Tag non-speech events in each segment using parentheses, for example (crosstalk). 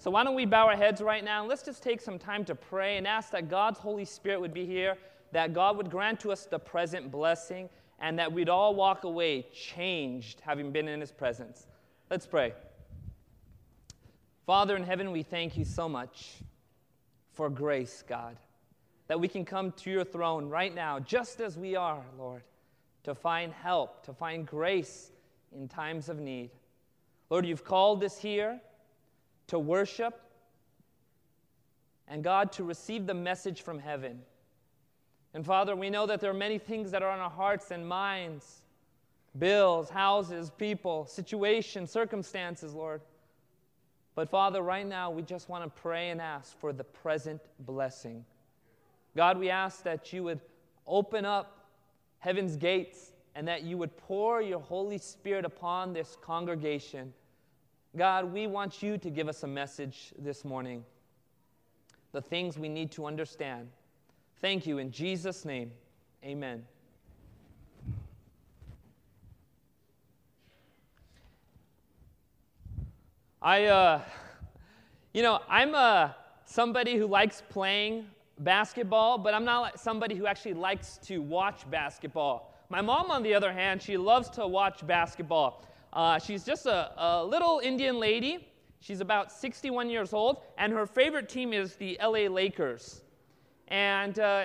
So why don't we bow our heads right now and let's just take some time to pray and ask that God's Holy Spirit would be here, that God would grant to us the present blessing, and that we'd all walk away changed having been in His presence. Let's pray. Father in heaven, we thank you so much for grace, God, that we can come to your throne right now, just as we are, Lord, to find help, to find grace in times of need. Lord, you've called us here to worship and God to receive the message from heaven. And Father, we know that there are many things that are on our hearts and minds bills, houses, people, situations, circumstances, Lord. But Father, right now, we just want to pray and ask for the present blessing. God, we ask that you would open up heaven's gates and that you would pour your Holy Spirit upon this congregation. God, we want you to give us a message this morning, the things we need to understand. Thank you. In Jesus' name, amen. I, uh, you know, I'm uh, somebody who likes playing basketball, but I'm not somebody who actually likes to watch basketball. My mom, on the other hand, she loves to watch basketball. Uh, she's just a, a little Indian lady. She's about 61 years old, and her favorite team is the LA Lakers. And uh,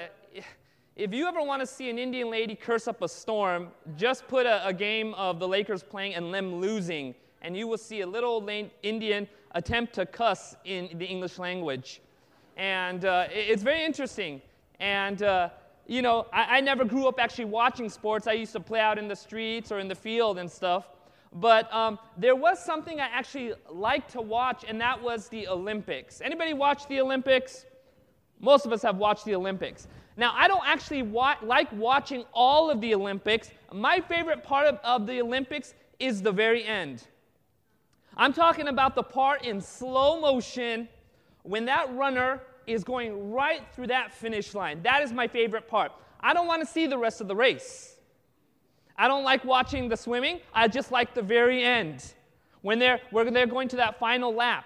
if you ever want to see an Indian lady curse up a storm, just put a, a game of the Lakers playing and them losing and you will see a little Indian attempt to cuss in the English language. And uh, it's very interesting. And, uh, you know, I, I, never grew up actually watching sports. I used to play out in the streets or in the field and stuff. But um, there was something I actually liked to watch, and that was the Olympics. Anybody watch the Olympics? Most of us have watched the Olympics. Now, I don't actually wa- like watching all of the Olympics. My favorite part of, of the Olympics is the very end. I'm talking about the part in slow motion when that runner is going right through that finish line. That is my favorite part. I don't want to see the rest of the race. I don't like watching the swimming. I just like the very end when they're, when they're going to that final lap.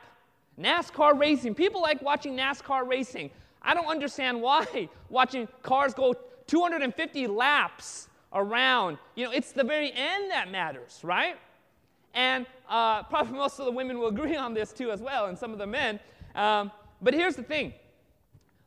NASCAR racing. People like watching NASCAR racing. I don't understand (laughs) why watching cars go 250 laps around. You know, it's the very end that matters, right? And uh, probably (laughs) most of the women will agree on this too, as well, and some of the men. Um, but here's the thing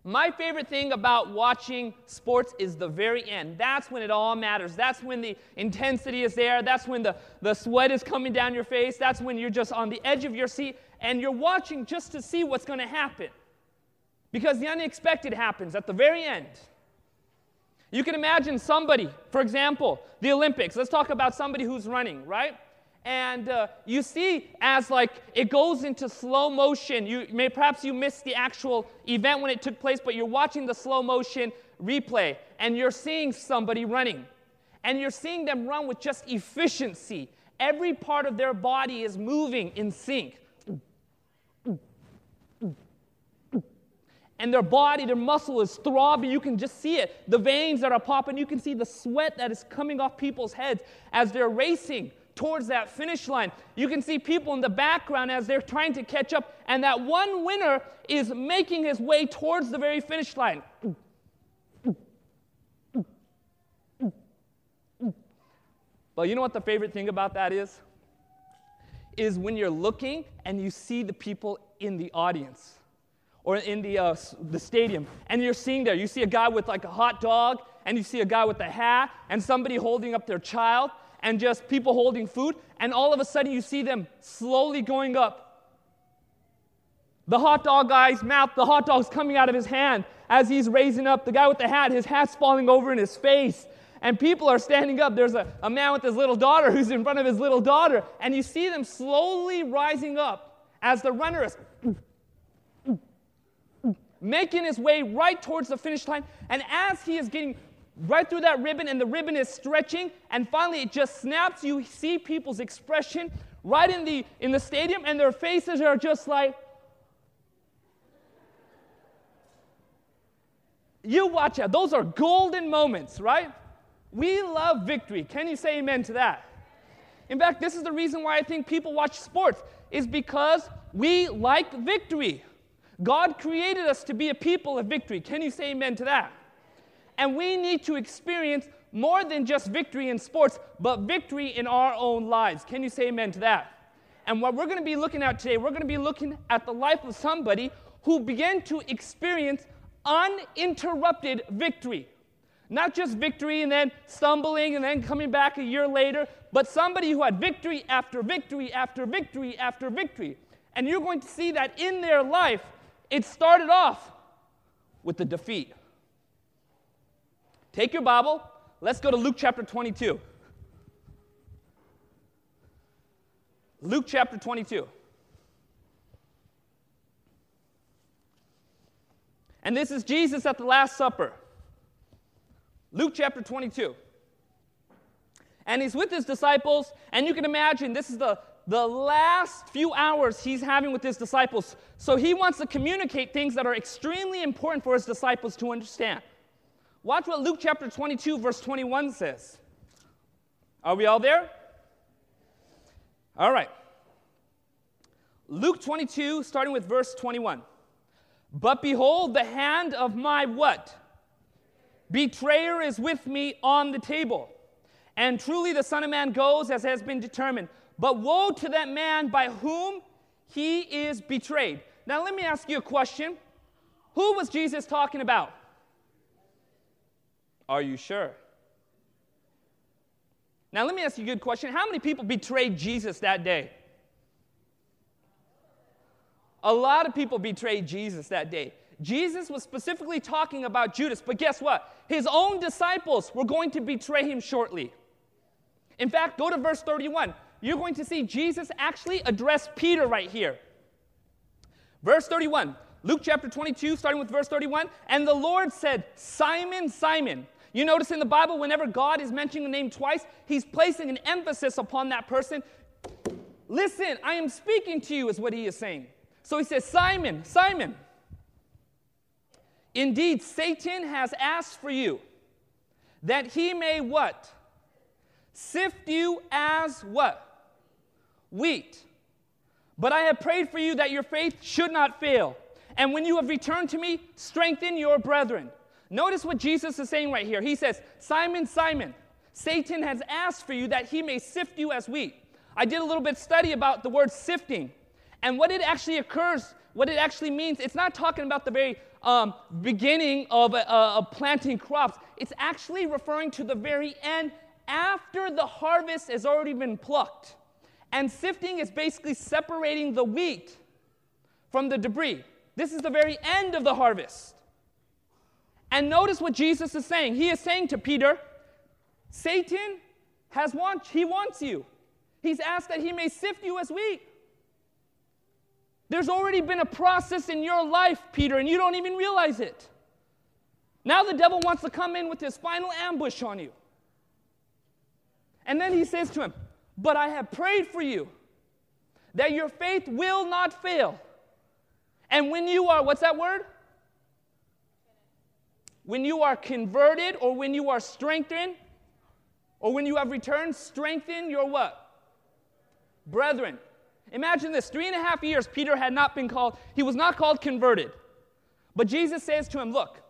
my favorite thing about watching sports is the very end. That's when it all matters. That's when the intensity is there. That's when the, the sweat is coming down your face. That's when you're just on the edge of your seat and you're watching just to see what's going to happen. Because the unexpected happens at the very end. You can imagine somebody, for example, the Olympics. Let's talk about somebody who's running, right? And uh, you see as like it goes into slow motion you may perhaps you missed the actual event when it took place but you're watching the slow motion replay and you're seeing somebody running and you're seeing them run with just efficiency every part of their body is moving in sync and their body, their muscle is throbbing. You can just see it. The veins that are popping, you can see the sweat that is coming off people's heads as they're racing towards that finish line. You can see people in the background as they're trying to catch up, and that one winner is making his way towards the very finish line. But you know what the favorite thing about that is? Is when you're looking and you see the people in the audience or in the, uh, the stadium, and you're seeing there, you see a guy with like a hot dog, and you see a guy with a hat, and somebody holding up their child, and just people holding food, and all of a sudden you see them slowly going up. The hot dog guy's mouth, the hot dog's coming out of his hand as he's raising up. The guy with the hat, his hat's falling over in his face. And people are standing up. There's a, a man with his little daughter who's in front of his little daughter. And you see them slowly rising up as the runner is making his way right towards the finish line. And as he is getting right through that ribbon, and the ribbon is stretching, and finally it just snaps. You see people's expression right in the in the stadium, and their faces are just like. You watch out. Those are golden moments, right? We love victory. Can you say amen to that? In fact, this is the reason why I think people watch sports, is because we like victory. God created us to be a people of victory. Can you say amen to that? And we need to experience more than just victory in sports, but victory in our own lives. Can you say amen to that? And what we're going to be looking at today, we're going to be looking at the life of somebody who began to experience uninterrupted victory. Not just victory and then stumbling and then coming back a year later, but somebody who had victory after victory after victory after victory. And you're going to see that in their life, it started off with the defeat. Take your Bible, let's go to Luke chapter 22. Luke chapter 22. And this is Jesus at the Last Supper. Luke chapter 22. And he's with his disciples, and you can imagine this is the, the last few hours he's having with his disciples. So he wants to communicate things that are extremely important for his disciples to understand. Watch what Luke chapter 22, verse 21 says. Are we all there? All right. Luke 22, starting with verse 21. But behold, the hand of my what? Betrayer is with me on the table. And truly the Son of Man goes as has been determined. But woe to that man by whom he is betrayed. Now, let me ask you a question. Who was Jesus talking about? Are you sure? Now, let me ask you a good question. How many people betrayed Jesus that day? A lot of people betrayed Jesus that day. Jesus was specifically talking about Judas, but guess what? His own disciples were going to betray him shortly. In fact, go to verse 31. You're going to see Jesus actually address Peter right here. Verse 31, Luke chapter 22, starting with verse 31. And the Lord said, Simon, Simon. You notice in the Bible, whenever God is mentioning a name twice, he's placing an emphasis upon that person. Listen, I am speaking to you, is what he is saying. So he says, Simon, Simon, indeed, Satan has asked for you that he may what? Sift you as what? Wheat. But I have prayed for you that your faith should not fail. And when you have returned to me, strengthen your brethren. Notice what Jesus is saying right here. He says, Simon, Simon, Satan has asked for you that he may sift you as wheat. I did a little bit study about the word sifting. And what it actually occurs, what it actually means, it's not talking about the very um, beginning of, uh, of planting crops. It's actually referring to the very end after the harvest has already been plucked. And sifting is basically separating the wheat from the debris. This is the very end of the harvest. And notice what Jesus is saying. He is saying to Peter, Satan has want, he wants you. He's asked that he may sift you as wheat. There's already been a process in your life, Peter, and you don't even realize it. Now the devil wants to come in with his final ambush on you. And then he says to him, But I have prayed for you that your faith will not fail. And when you are, what's that word? When you are converted or when you are strengthened or when you have returned, strengthen your what? Brethren. Imagine this three and a half years, Peter had not been called, he was not called converted. But Jesus says to him, Look,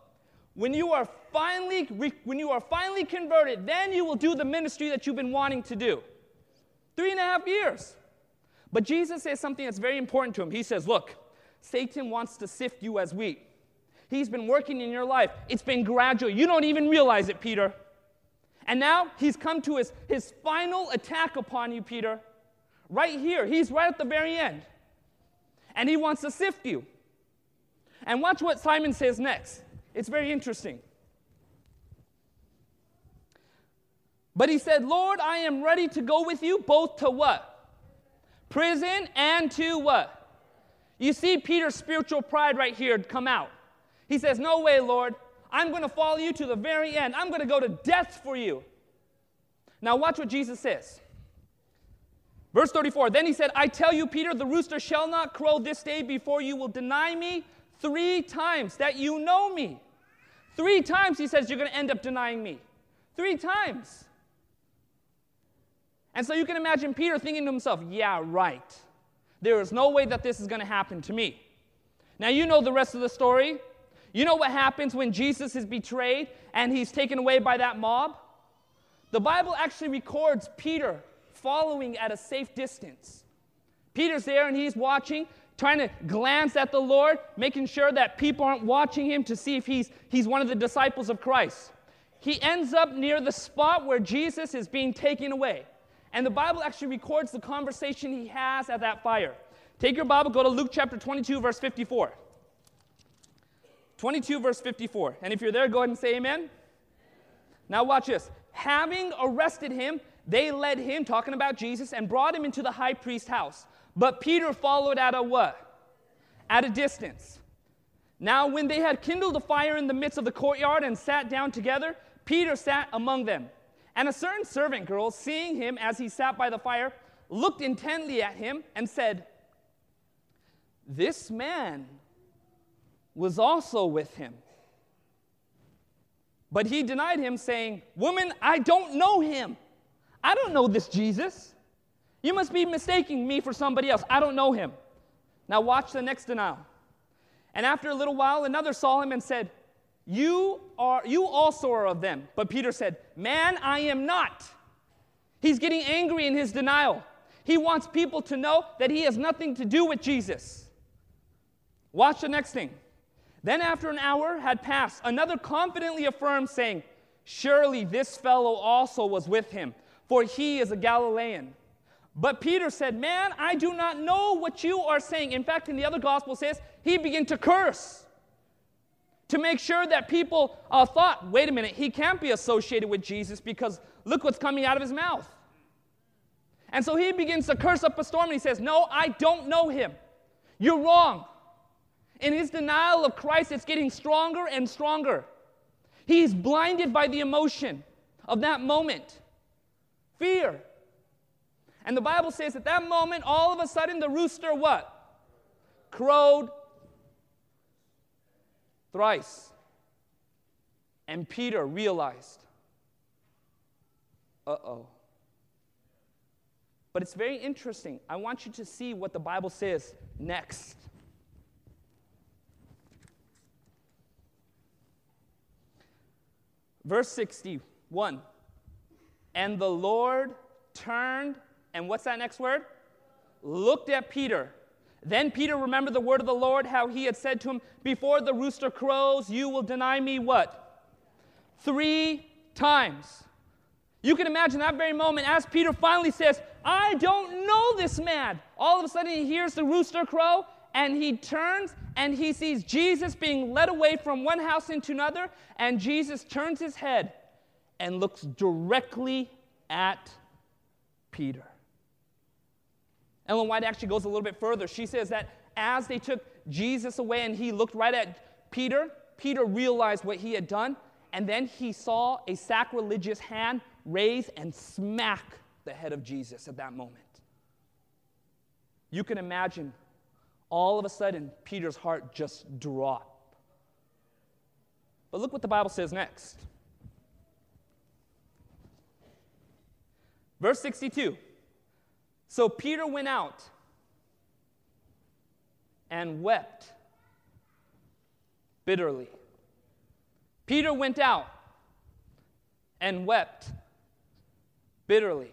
when you are finally when you are finally converted, then you will do the ministry that you've been wanting to do. Three and a half years. But Jesus says something that's very important to him. He says, Look, Satan wants to sift you as wheat. He's been working in your life. It's been gradual. You don't even realize it, Peter. And now he's come to his, his final attack upon you, Peter. Right here. He's right at the very end. And he wants to sift you. And watch what Simon says next. It's very interesting. But he said, Lord, I am ready to go with you both to what? Prison and to what? You see Peter's spiritual pride right here come out. He says, No way, Lord. I'm going to follow you to the very end. I'm going to go to death for you. Now, watch what Jesus says. Verse 34 Then he said, I tell you, Peter, the rooster shall not crow this day before you will deny me three times that you know me. Three times he says, You're going to end up denying me. Three times. And so you can imagine Peter thinking to himself, yeah, right. There is no way that this is going to happen to me. Now, you know the rest of the story. You know what happens when Jesus is betrayed and he's taken away by that mob? The Bible actually records Peter following at a safe distance. Peter's there and he's watching, trying to glance at the Lord, making sure that people aren't watching him to see if he's, he's one of the disciples of Christ. He ends up near the spot where Jesus is being taken away. And the Bible actually records the conversation he has at that fire. Take your Bible, go to Luke chapter 22, verse 54. 22, verse 54. And if you're there, go ahead and say amen. Now, watch this. Having arrested him, they led him, talking about Jesus, and brought him into the high priest's house. But Peter followed at a what? At a distance. Now, when they had kindled a fire in the midst of the courtyard and sat down together, Peter sat among them. And a certain servant girl, seeing him as he sat by the fire, looked intently at him and said, This man was also with him. But he denied him, saying, Woman, I don't know him. I don't know this Jesus. You must be mistaking me for somebody else. I don't know him. Now, watch the next denial. And after a little while, another saw him and said, you are you also are of them. But Peter said, Man, I am not. He's getting angry in his denial. He wants people to know that he has nothing to do with Jesus. Watch the next thing. Then, after an hour had passed, another confidently affirmed, saying, Surely this fellow also was with him, for he is a Galilean. But Peter said, Man, I do not know what you are saying. In fact, in the other gospel says, he began to curse to make sure that people uh, thought, wait a minute, he can't be associated with Jesus because look what's coming out of his mouth. And so he begins to curse up a storm and he says, No, I don't know him. You're wrong. In his denial of Christ, it's getting stronger and stronger. He's blinded by the emotion of that moment fear. And the Bible says at that moment, all of a sudden, the rooster what? Crowed thrice. And Peter realized, uh oh. But it's very interesting. I want you to see what the Bible says next. Verse 61 And the Lord turned, and what's that next word? Looked at Peter then Peter remembered the word of the Lord, how he had said to him, Before the rooster crows, you will deny me what? Three times. You can imagine that very moment as Peter finally says, I don't know this man. All of a sudden he hears the rooster crow and he turns and he sees Jesus being led away from one house into another. And Jesus turns his head and looks directly at Peter. Ellen White actually goes a little bit further. She says that as they took Jesus away and he looked right at Peter, Peter realized what he had done, and then he saw a sacrilegious hand raise and smack the head of Jesus at that moment. You can imagine all of a sudden Peter's heart just dropped. But look what the Bible says next. Verse 62. So Peter went out and wept bitterly. Peter went out and wept bitterly.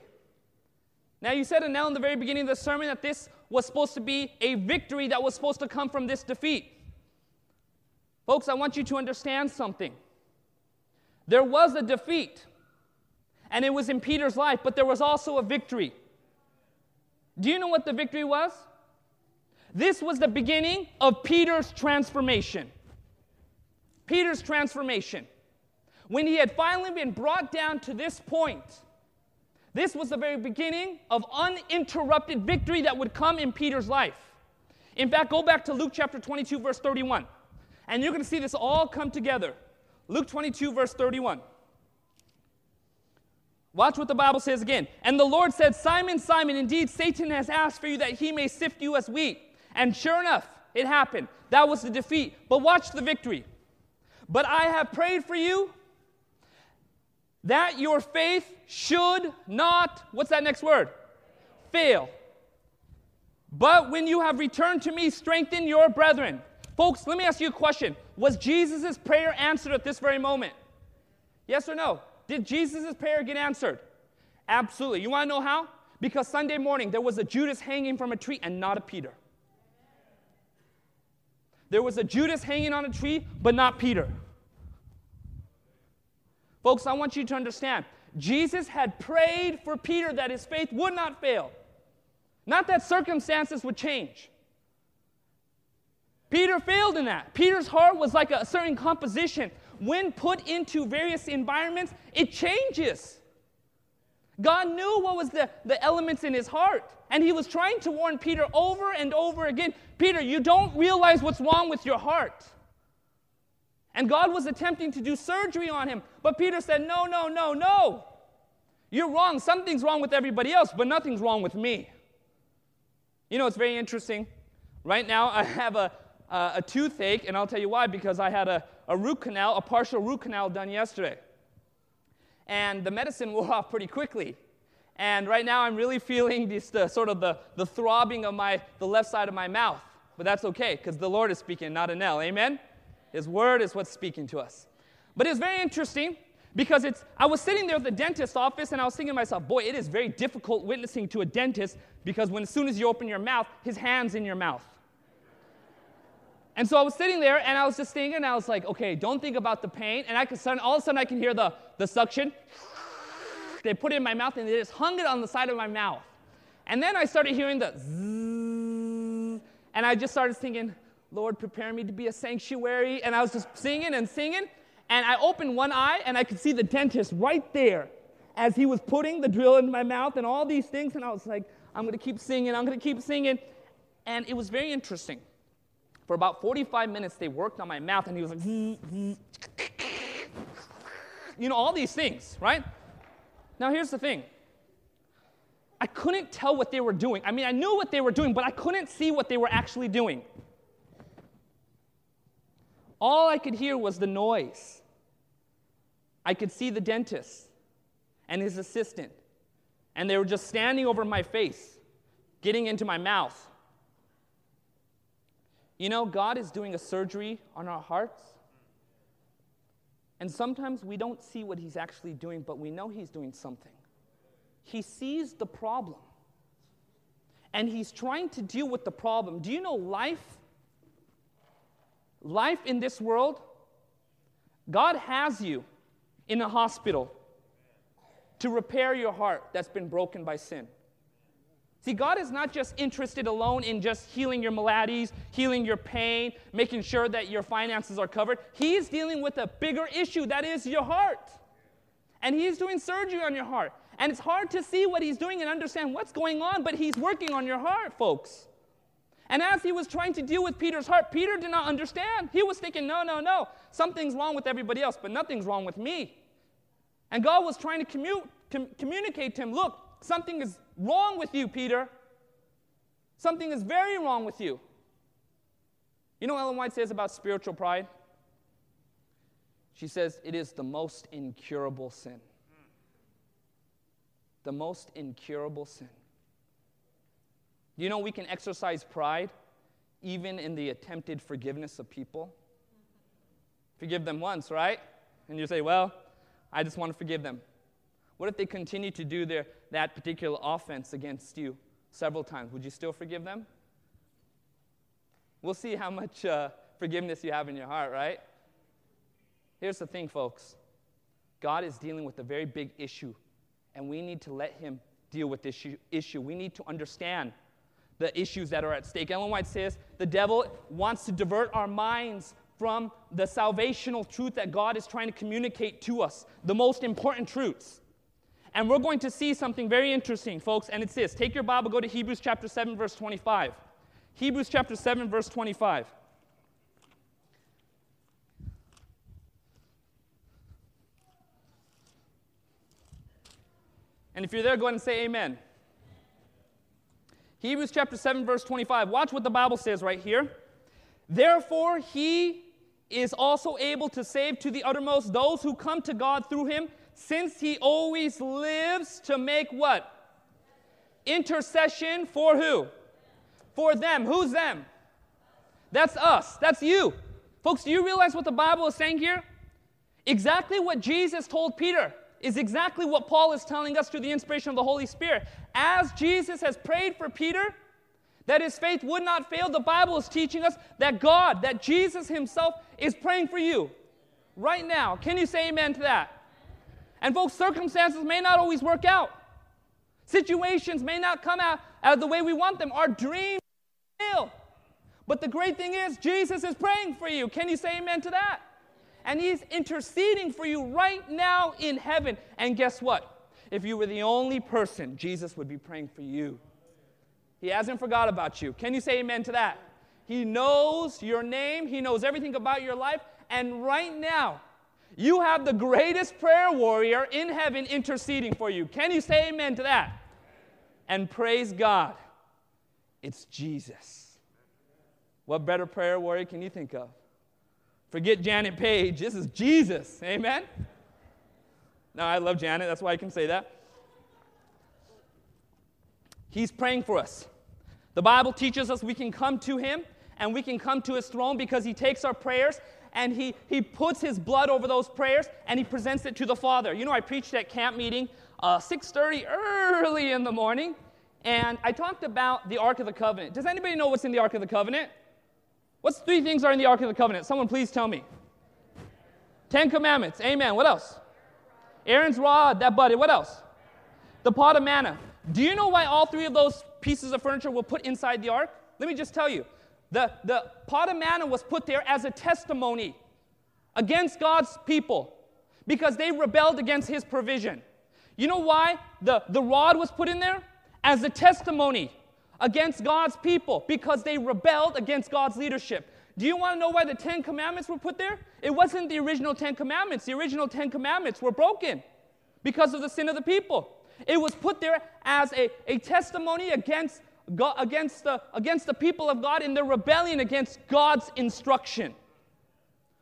Now, you said, Anil, in the very beginning of the sermon that this was supposed to be a victory that was supposed to come from this defeat. Folks, I want you to understand something. There was a defeat, and it was in Peter's life, but there was also a victory. Do you know what the victory was? This was the beginning of Peter's transformation. Peter's transformation. When he had finally been brought down to this point, this was the very beginning of uninterrupted victory that would come in Peter's life. In fact, go back to Luke chapter 22, verse 31, and you're going to see this all come together. Luke 22, verse 31. Watch what the Bible says again. And the Lord said, Simon, Simon, indeed Satan has asked for you that he may sift you as wheat. And sure enough, it happened. That was the defeat. But watch the victory. But I have prayed for you that your faith should not, what's that next word? Fail. But when you have returned to me, strengthen your brethren. Folks, let me ask you a question. Was Jesus' prayer answered at this very moment? Yes or no? Did Jesus' prayer get answered? Absolutely. You want to know how? Because Sunday morning there was a Judas hanging from a tree and not a Peter. There was a Judas hanging on a tree, but not Peter. Folks, I want you to understand Jesus had prayed for Peter that his faith would not fail, not that circumstances would change. Peter failed in that. Peter's heart was like a certain composition. When put into various environments, it changes. God knew what was the, the elements in his heart. And he was trying to warn Peter over and over again Peter, you don't realize what's wrong with your heart. And God was attempting to do surgery on him. But Peter said, No, no, no, no. You're wrong. Something's wrong with everybody else, but nothing's wrong with me. You know, it's very interesting. Right now, I have a, a, a toothache, and I'll tell you why because I had a, a root canal, a partial root canal done yesterday. And the medicine (laughs) wore off pretty quickly. And right now, I'm really feeling this, the, sort of the, the throbbing of my, the left side of my mouth. But that's okay because the Lord is speaking, not Anil. Amen? His word is what's speaking to us. But it's very interesting because it's I was sitting there at the dentist's office and I was thinking to myself, boy, it is very difficult witnessing to a dentist because when as soon as you open your mouth, his hand's in your mouth. And so I was sitting there and I was just thinking, I was like, okay, don't think about the pain. And I could sudden, all of a sudden I can hear the, the suction. (laughs) They put it in my mouth and they just hung it on the side of my mouth. And then I started hearing the zzz, and I just started thinking, Lord, prepare me to be a sanctuary. And I was just singing and singing. And I opened one eye and I could see the dentist right there as he was putting the drill in my mouth and all these things. And I was like, I'm going to keep singing, I'm going to keep singing. And it was very interesting. For about 45 minutes, they worked on my mouth, and he was like, you know, all these things, right? Now, here's the thing I couldn't tell what they were doing. I mean, I knew what they were doing, but I couldn't see what they were actually doing. All I could hear was the noise. I could see the dentist and his assistant, and they were just standing over my face, getting into my mouth. You know, God is doing a surgery on our hearts. And sometimes we don't see what He's actually doing, but we know He's doing something. He sees the problem. And He's trying to deal with the problem. Do you know life? Life in this world, God has you in a hospital to repair your heart that's been broken by sin. See, God is not just interested alone in just healing your maladies, healing your pain, making sure that your finances are covered. He's dealing with a bigger issue that is your heart. And He's doing surgery on your heart. And it's hard to see what He's doing and understand what's going on, but He's working on your heart, folks. And as He was trying to deal with Peter's heart, Peter did not understand. He was thinking, no, no, no, something's wrong with everybody else, but nothing's wrong with me. And God was trying to commu- com- communicate to him, look, Something is wrong with you, Peter. Something is very wrong with you. You know Ellen White says about spiritual pride? She says it is the most incurable sin. The most incurable sin. You know, we can exercise pride even in the attempted forgiveness of people. Forgive them once, right? And you say, well, I just want to forgive them. What if they continue to do their, that particular offense against you several times? Would you still forgive them? We'll see how much uh, forgiveness you have in your heart, right? Here's the thing, folks God is dealing with a very big issue, and we need to let Him deal with this issue. We need to understand the issues that are at stake. Ellen White says the devil wants to divert our minds from the salvational truth that God is trying to communicate to us, the most important truths. And we're going to see something very interesting, folks, and it's this. Take your Bible, go to Hebrews chapter 7, verse 25. Hebrews chapter 7, verse 25. And if you're there, go ahead and say amen. Hebrews chapter 7, verse 25. Watch what the Bible says right here. Therefore, he is also able to save to the uttermost those who come to God through him since he always lives to make what? Intercession for who? For them. Who's them? That's us. That's you. Folks, do you realize what the Bible is saying here? Exactly what Jesus told Peter is exactly what Paul is telling us through the inspiration of the Holy Spirit. As Jesus has prayed for Peter, that his faith would not fail, the Bible is teaching us that God, that Jesus himself is praying for you right now. Can you say amen to that? And folks, circumstances may not always work out. Situations may not come out, the way we want them. Our dreams fail. But the great thing is, Jesus is praying for you. Can you say amen to that? And He's interceding for you right now in heaven. And guess what? If you were the only person, Jesus would be praying for you. He hasn't forgot about you. Can you say amen to that? He knows your name, He knows everything about your life. And right now, you have the greatest prayer warrior in heaven interceding for you. Can you say amen to that? And praise God, it's Jesus. What better prayer warrior can you think of? Forget Janet Page. This is Jesus. Amen? Now, I love Janet. That's why I can say that. He's praying for us. The Bible teaches us we can come to Him and we can come to His throne because He takes our prayers and he, he puts his blood over those prayers and he presents it to the Father. You know, I preached at camp meeting uh, 6.30 early in the morning and I talked about the Ark of the Covenant. Does anybody know what's in the Ark of the Covenant? What's three things are in the Ark of the Covenant? Someone please tell me. Ten Commandments. Amen. What else? Aaron's rod, that budded. What else? The pot of manna. Do you know why all three of those pieces of furniture were put inside the ark? Let me just tell you. The, the pot of manna was put there as a testimony against God's people because they rebelled against his provision. You know why the, the rod was put in there? As a testimony against God's people because they rebelled against God's leadership. Do you want to know why the Ten Commandments were put there? It wasn't the original Ten Commandments. The original Ten Commandments were broken because of the sin of the people. It was put there as a, a testimony against, God, against, the, against the people of God in their rebellion against God's instruction.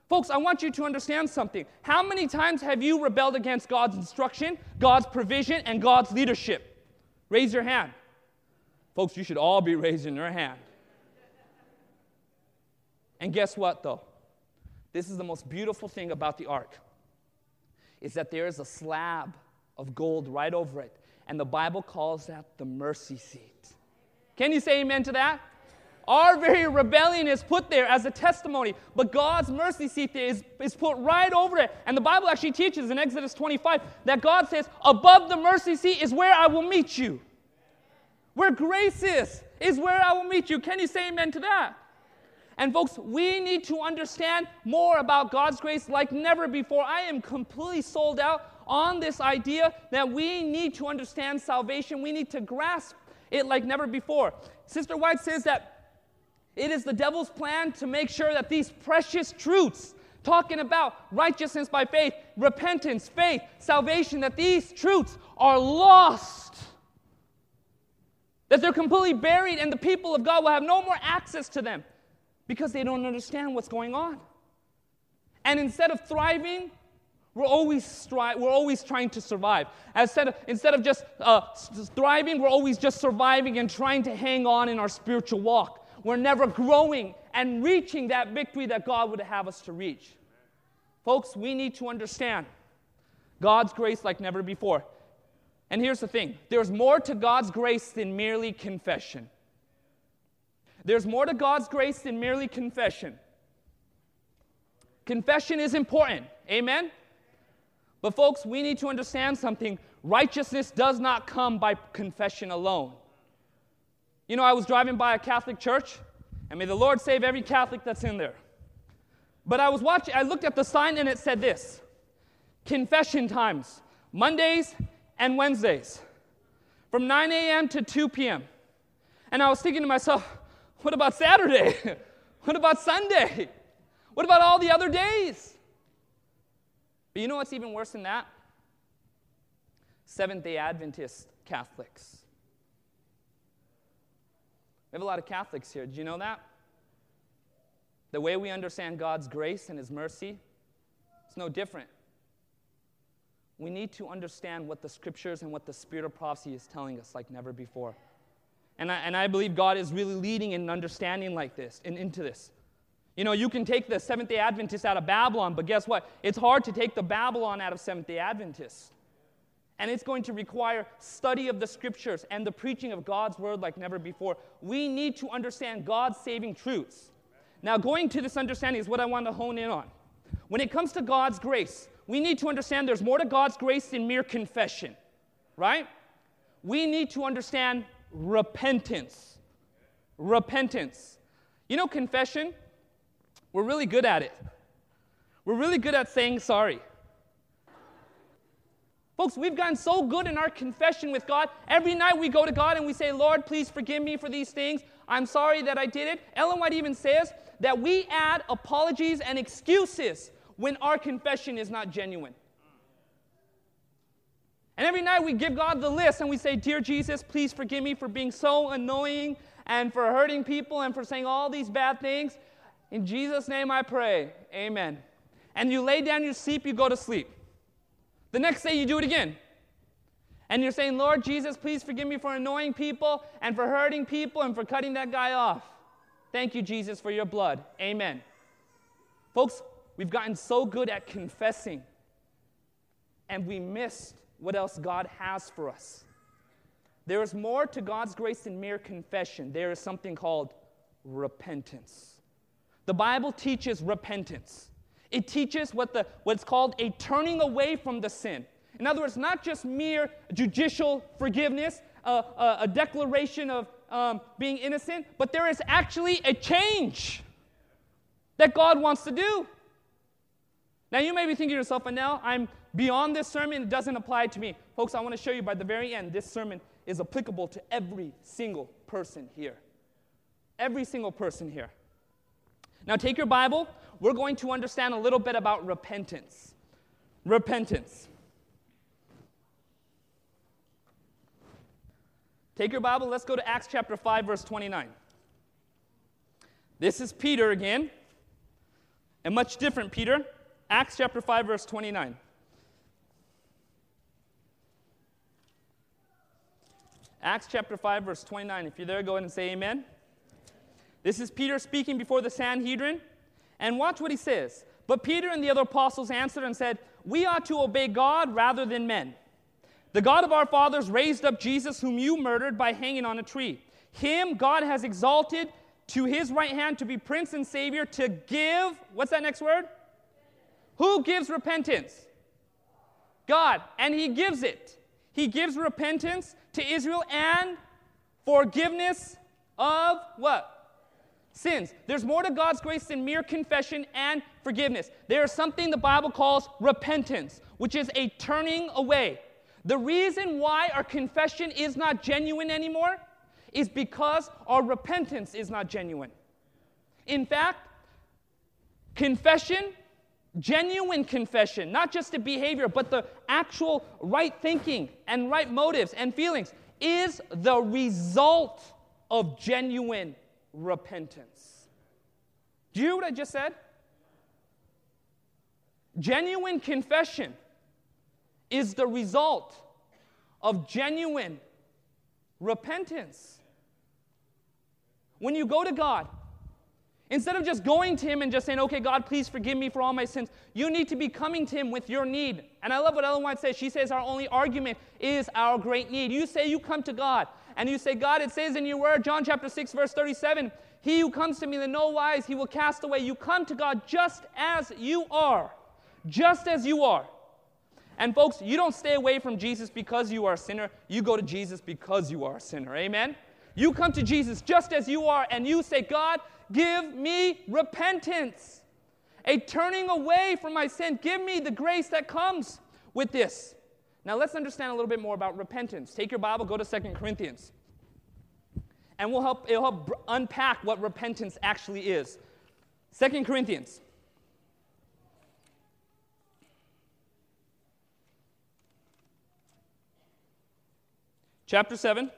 Folks, I want you to understand something. How many times have you rebelled against God's instruction, God's provision, and God's leadership? Raise your hand. Folks, you should all be raising your hand. And guess what, though? This is the most beautiful thing about the ark is that there is a slab of gold right over it. And the Bible calls that the mercy seat. Can you say amen to that? Our very rebellion is put there as a testimony, but God's mercy seat is, is put right over it. And the Bible actually teaches in Exodus 25 that God says, Above the mercy seat is where I will meet you. Where grace is, is where I will meet you. Can you say amen to that? And folks, we need to understand more about God's grace like never before. I am completely sold out on this idea that we need to understand salvation. We need to grasp it like never before. Sister White says that it is the devil's plan to make sure that these precious truths, talking about righteousness by faith, repentance, faith, salvation, that these truths are lost that they're completely buried, and the people of God will have no more access to them because they don't understand what's going on. And instead of thriving, we're always, stri- we're always trying to survive. Instead of, instead of just uh, thriving, we're always just surviving and trying to hang on in our spiritual walk. We're never growing and reaching that victory that God would have us to reach. Folks, we need to understand God's grace like never before. And here's the thing there's more to God's grace than merely confession. There's more to God's grace than merely confession. Confession is important. Amen? But, folks, we need to understand something. Righteousness does not come by confession alone. You know, I was driving by a Catholic church, and may the Lord save every Catholic that's in there. But I was watching, I looked at the sign, and it said this Confession times, Mondays and Wednesdays from 9 a.m. to 2 p.m. And I was thinking to myself, (laughs) what about Saturday? (laughs) what about Sunday? (laughs) What about all the other days? But you know what's even worse than that? Seventh day Adventist Catholics. We have a lot of Catholics here. Did you know that? The way we understand God's grace and His mercy, it's no different. We need to understand what the scriptures and what the spirit of prophecy is telling us like never before. And I, and I believe God is really leading in understanding like this and into this. You know, you can take the Seventh day Adventists out of Babylon, but guess what? It's hard to take the Babylon out of Seventh day Adventists. And it's going to require study of the scriptures and the preaching of God's word like never before. We need to understand God's saving truths. Now, going to this understanding is what I want to hone in on. When it comes to God's grace, we need to understand there's more to God's grace than mere confession, right? We need to understand repentance. Repentance. You know, confession, we're really good at it. We're really good at saying sorry. Folks, we've gotten so good in our confession with God. Every night we go to God and we say, Lord, please forgive me for these things. I'm sorry that I did it. Ellen White even says that we add apologies and excuses when our confession is not genuine. And every night we give God the list and we say, Dear Jesus, please forgive me for being so annoying and for hurting people and for saying all these bad things. In Jesus' name I pray. Amen. And you lay down, you sleep, you go to sleep. The next day you do it again. And you're saying, Lord Jesus, please forgive me for annoying people and for hurting people and for cutting that guy off. Thank you, Jesus, for your blood. Amen. Folks, we've gotten so good at confessing and we missed what else God has for us. There is more to God's grace than mere confession. There is something called repentance. The Bible teaches repentance. It teaches what the, what's called a turning away from the sin. In other words, not just mere judicial forgiveness, uh, uh, a declaration of um, being innocent, but there is actually a change that God wants to do. Now, you may be thinking to yourself, and now I'm beyond this sermon, it doesn't apply to me. Folks, I want to show you by the very end, this sermon is applicable to every single person here. Every single person here. Now, take your Bible. We're going to understand a little bit about repentance. Repentance. Take your Bible. Let's go to Acts chapter 5, verse 29. This is Peter again, a much different Peter. Acts chapter 5, verse 29. Acts chapter 5, verse 29. If you're there, go ahead and say amen. This is Peter speaking before the Sanhedrin. And watch what he says. But Peter and the other apostles answered and said, We ought to obey God rather than men. The God of our fathers raised up Jesus, whom you murdered by hanging on a tree. Him God has exalted to his right hand to be prince and savior, to give, what's that next word? Who gives repentance? God. And he gives it. He gives repentance to Israel and forgiveness of what? sins. There's more to God's grace than mere confession and forgiveness. There is something the Bible calls repentance, which is a turning away. The reason why our confession is not genuine anymore is because our repentance is not genuine. In fact, confession, genuine confession, not just the behavior, but the actual right thinking and right motives and feelings, is the result of genuine repentance. Do you hear what I just said? Genuine confession is the result of genuine repentance. When you go to God, instead of just going to Him and just saying, okay, God, please forgive me for all my sins, you need to be coming to Him with your need. And I love what Ellen White says. She says, our only argument is our great need. You say you come to God and you say, God, it says in your word, John chapter 6, verse 37, He who comes to me in no wise, he will cast away. You come to God just as you are. Just as you are. And folks, you don't stay away from Jesus because you are a sinner. You go to Jesus because you are a sinner. Amen? You come to Jesus just as you are, and you say, God, give me repentance, a turning away from my sin. Give me the grace that comes with this. Now let's understand a little bit more about repentance. Take your Bible, go to Second Corinthians. And we'll help, it'll help unpack what repentance actually is. Second Corinthians. Chapter 7.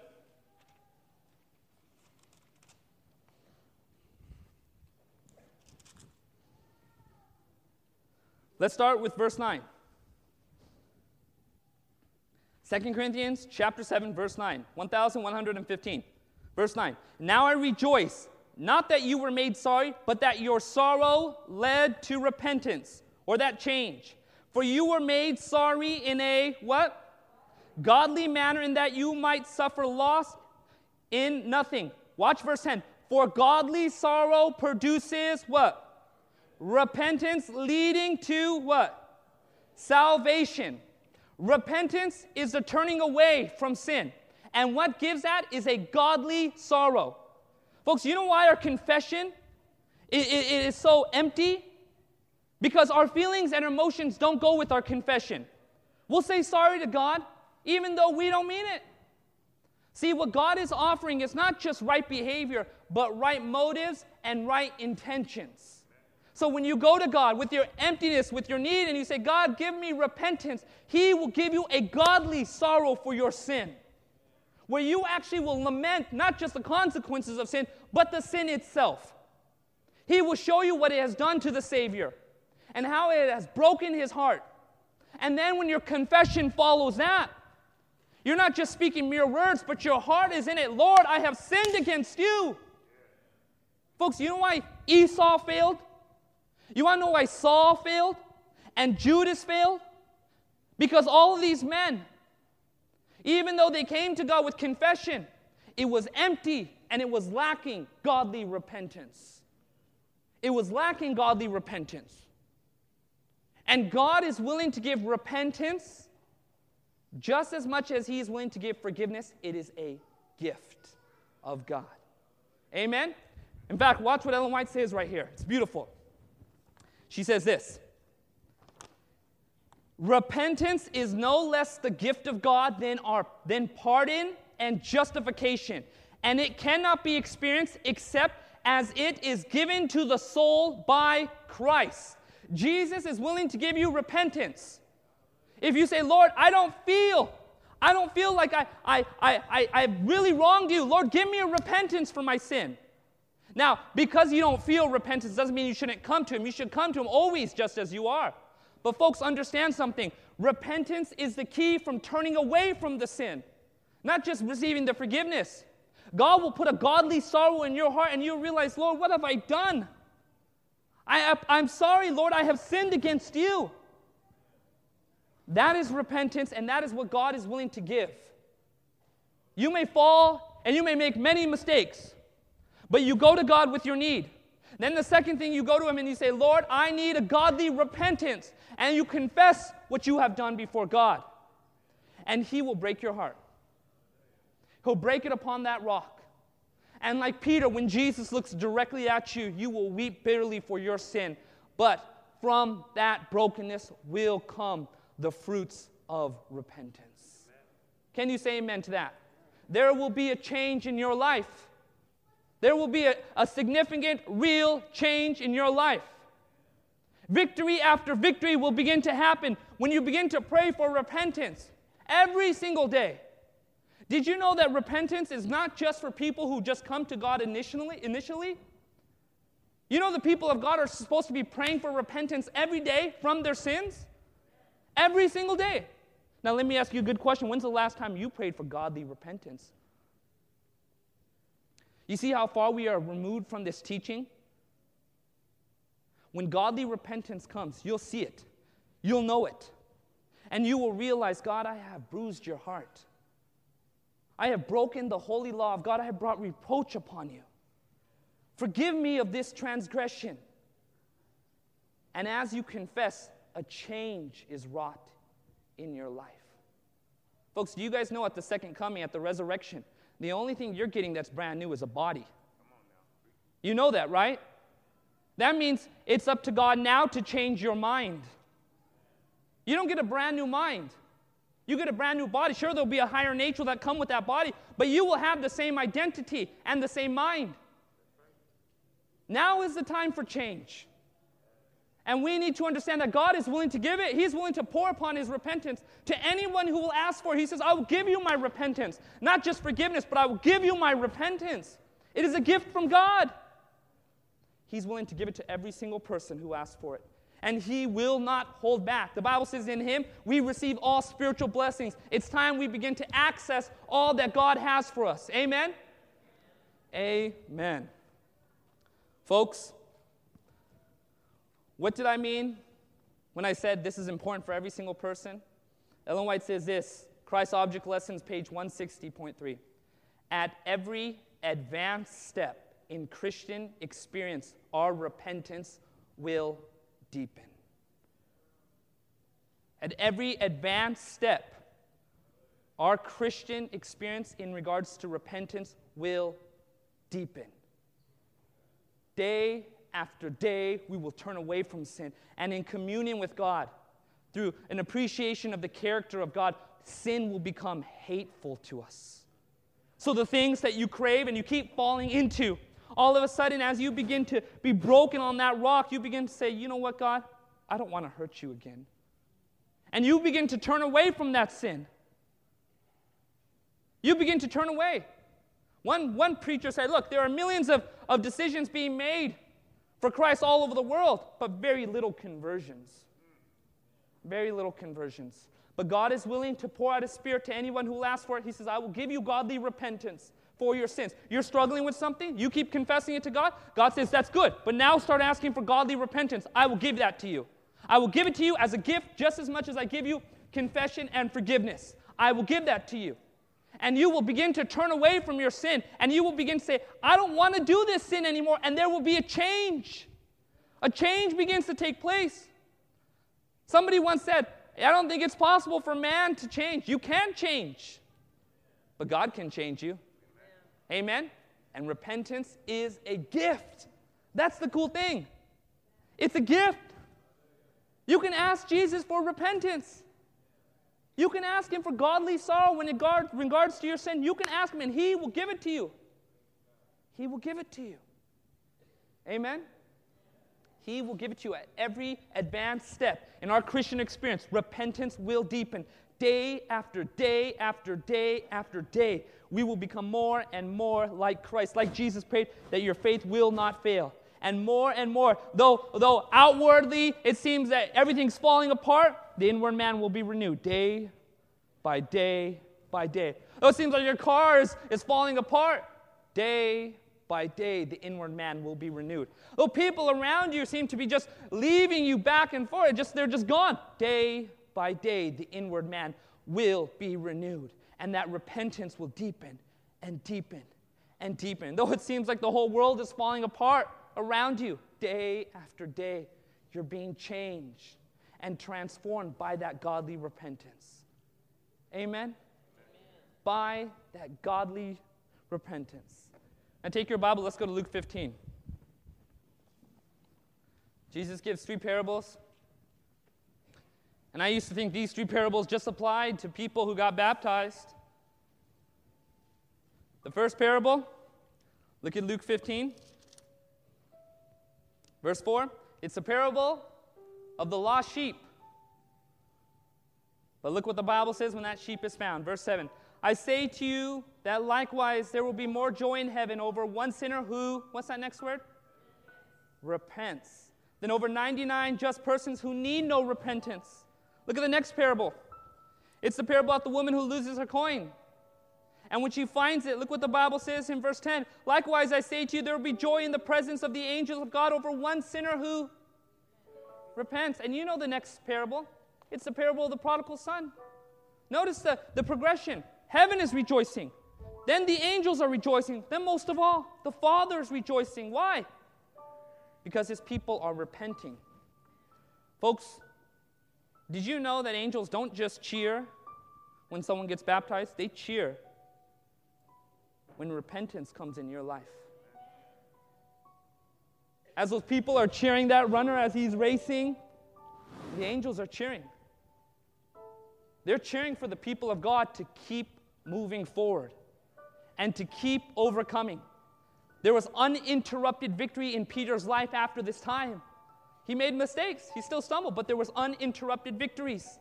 Let's start with verse 9. 2 Corinthians chapter 7 verse 9, 1115. Verse 9. Now I rejoice, not that you were made sorry, but that your sorrow led to repentance or that change. For you were made sorry in a what? Godly manner in that you might suffer loss in nothing. Watch verse 10. For godly sorrow produces what? Repentance leading to what? Salvation. Repentance is the turning away from sin. And what gives that is a godly sorrow. Folks, you know why our confession it, it is so empty? Because our feelings and emotions don't go with our confession. We'll say sorry to God even though we don't mean it. See, what God is offering is not just right behavior, but right motives and right intentions. So when you go to God with your emptiness, with your need, and you say, God, give me repentance, He will give you a godly sorrow for your sin. Where you actually will lament not just the consequences of sin, but the sin itself. He will show you what it has done to the Savior and how it has broken his heart. And then when your confession follows that, you're not just speaking mere words, but your heart is in it. Lord, I have sinned against you. Folks, you know why Esau failed? You want to know why Saul failed and Judas failed? Because all of these men, even though they came to God with confession, it was empty and it was lacking godly repentance. It was lacking godly repentance. And God is willing to give repentance just as much as He is willing to give forgiveness. It is a gift of God. Amen? In fact, watch what Ellen White says right here. It's beautiful. She says this Repentance is no less the gift of God than, our, than pardon and justification, and it cannot be experienced except as it is given to the soul by Christ. Jesus is willing to give you repentance. If you say, Lord, I don't feel, I don't feel like I, I, I, I, I really wronged you, Lord, give me a repentance for my sin. Now, because you don't feel repentance doesn't mean you shouldn't come to Him. You should come to Him always just as you are. But, folks, understand something. Repentance is the key from turning away from the sin, not just receiving the forgiveness. God will put a godly sorrow in your heart and you'll realize, Lord, what have I done? I, I'm sorry, Lord, I have sinned against you. That is repentance, and that is what God is willing to give. You may fall and you may make many mistakes, but you go to God with your need. Then the second thing, you go to Him and you say, Lord, I need a godly repentance. And you confess what you have done before God. And He will break your heart. He'll break it upon that rock. And like Peter, when Jesus looks directly at you, you will weep bitterly for your sin. But from that brokenness will come the fruits of repentance. Can you say amen to that? There will be a change in your life. There will be a, a significant, real change in your life. Victory after victory will begin to happen when you begin to pray for repentance every single day. Did you know that repentance is not just for people who just come to God initially? initially? You know the people of God are supposed to be praying for repentance every day from their sins? Every single day. Now, let me ask you a good question. When's the last time you prayed for godly repentance? You see how far we are removed from this teaching? When godly repentance comes, you'll see it, you'll know it, and you will realize, God, I have bruised your heart. I have broken the holy law of God. I have brought reproach upon you. Forgive me of this transgression. And as you confess, a change is wrought in your life. Folks, do you guys know at the second coming, at the resurrection, the only thing you're getting that's brand new is a body? You know that, right? That means it's up to God now to change your mind. You don't get a brand new mind. You get a brand new body. Sure, there'll be a higher nature that come with that body, but you will have the same identity and the same mind. Now is the time for change. And we need to understand that God is willing to give it. He's willing to pour upon His repentance to anyone who will ask for it. He says, I will give you my repentance. Not just forgiveness, but I will give you my repentance. It is a gift from God. He's willing to give it to every single person who asks for it. and he will not hold back. The Bible says in him we receive all spiritual blessings. It's time we begin to access all that God has for us. Amen? Amen. Folks, what did I mean when I said this is important for every single person? Ellen White says this Christ Object Lessons, page 160.3. At every advanced step in Christian experience, our repentance will deepen. At every advanced step, our Christian experience in regards to repentance will deepen. Day after day, we will turn away from sin. And in communion with God, through an appreciation of the character of God, sin will become hateful to us. So the things that you crave and you keep falling into, all of a sudden, as you begin to be broken on that rock, you begin to say, You know what, God? I don't want to hurt you again. And you begin to turn away from that sin. You begin to turn away. One, one preacher said, Look, there are millions of, of decisions being made for Christ all over the world, but very little conversions. Very little conversions. But God is willing to pour out His Spirit to anyone who asks for it. He says, I will give you godly repentance for your sins. You're struggling with something, you keep confessing it to God. God says, That's good. But now start asking for godly repentance. I will give that to you. I will give it to you as a gift just as much as I give you confession and forgiveness. I will give that to you. And you will begin to turn away from your sin and you will begin to say, I don't want to do this sin anymore. And there will be a change. A change begins to take place. Somebody once said, I don't think it's possible for man to change. You can change, but God can change you. Amen? Amen? And repentance is a gift. That's the cool thing. It's a gift. You can ask Jesus for repentance. You can ask Him for godly sorrow when it regards to your sin. You can ask Him, and He will give it to you. He will give it to you. Amen? He will give it to you at every advanced step in our Christian experience. Repentance will deepen. Day after day after day after day, we will become more and more like Christ, like Jesus prayed, that your faith will not fail and more and more. Though, though outwardly it seems that everything's falling apart, the inward man will be renewed day by day by day. Though it seems like your car is, is falling apart, day by day the inward man will be renewed. Though people around you seem to be just leaving you back and forth, just they're just gone, day by day the inward man will be renewed. And that repentance will deepen and deepen and deepen. Though it seems like the whole world is falling apart, around you. Day after day, you're being changed and transformed by that godly repentance. Amen? Amen? By that godly repentance. Now take your Bible, let's go to Luke 15. Jesus gives three parables. And I used to think these three parables just applied to people who got baptized. The first parable, look at Luke 15. Verse 4 it's a parable of the lost sheep. But look what the Bible says when that sheep is found. Verse 7 I say to you that likewise there will be more joy in heaven over one sinner who, what's that next word? Repents, than over 99 just persons who need no repentance. Look at the next parable. It's the parable about the woman who loses her coin. And when she finds it, look what the Bible says in verse 10. Likewise, I say to you, there will be joy in the presence of the angels of God over one sinner who repents. And you know the next parable. It's the parable of the prodigal son. Notice the, the progression. Heaven is rejoicing. Then the angels are rejoicing. Then, most of all, the Father is rejoicing. Why? Because his people are repenting. Folks, did you know that angels don't just cheer when someone gets baptized? They cheer when repentance comes in your life. As those people are cheering that runner as he's racing, the angels are cheering. They're cheering for the people of God to keep moving forward and to keep overcoming. There was uninterrupted victory in Peter's life after this time. He made mistakes, he still stumbled, but there was uninterrupted victories.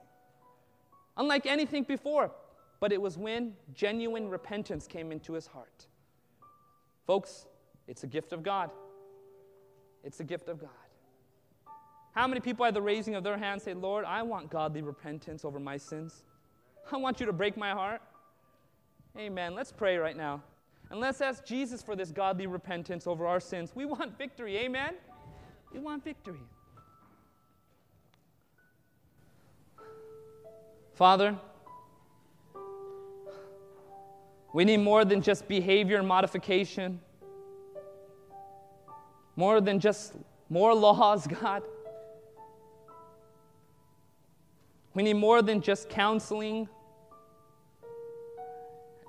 Unlike anything before, but it was when genuine repentance came into his heart. Folks, it's a gift of God. It's the gift of God. How many people at the raising of their hands say, Lord, I want godly repentance over my sins? I want you to break my heart. Amen. Let's pray right now. And let's ask Jesus for this godly repentance over our sins. We want victory. Amen. We want victory. Father, we need more than just behavior modification, more than just more laws, (laughs) God. We need more than just counseling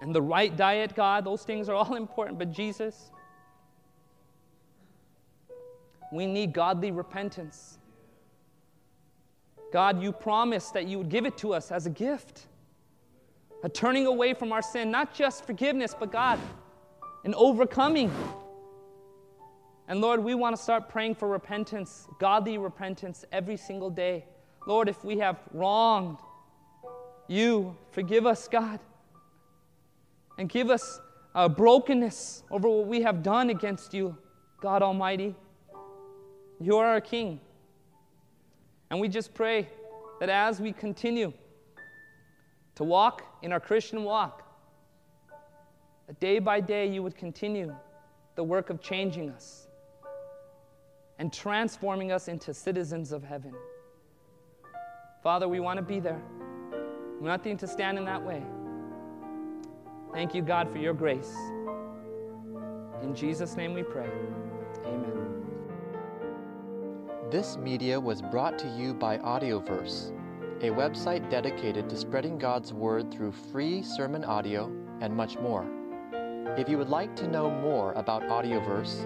and the right diet, God. Those things are all (laughs) important, but Jesus, we need godly repentance. God, you promised that you would give it to us as a gift. A turning away from our sin, not just forgiveness, but God, an overcoming. And Lord, we want to start praying for repentance, godly repentance, every single day. Lord, if we have wronged you, forgive us, God. And give us a brokenness over what we have done against you, God Almighty. You are our King. And we just pray that as we continue to walk in our Christian walk, that day by day you would continue the work of changing us and transforming us into citizens of heaven. Father, we want to be there. Nothing to stand in that way. Thank you, God, for your grace. In Jesus' name we pray. Amen. This media was brought to you by Audioverse, a website dedicated to spreading God's Word through free sermon audio and much more. If you would like to know more about Audioverse,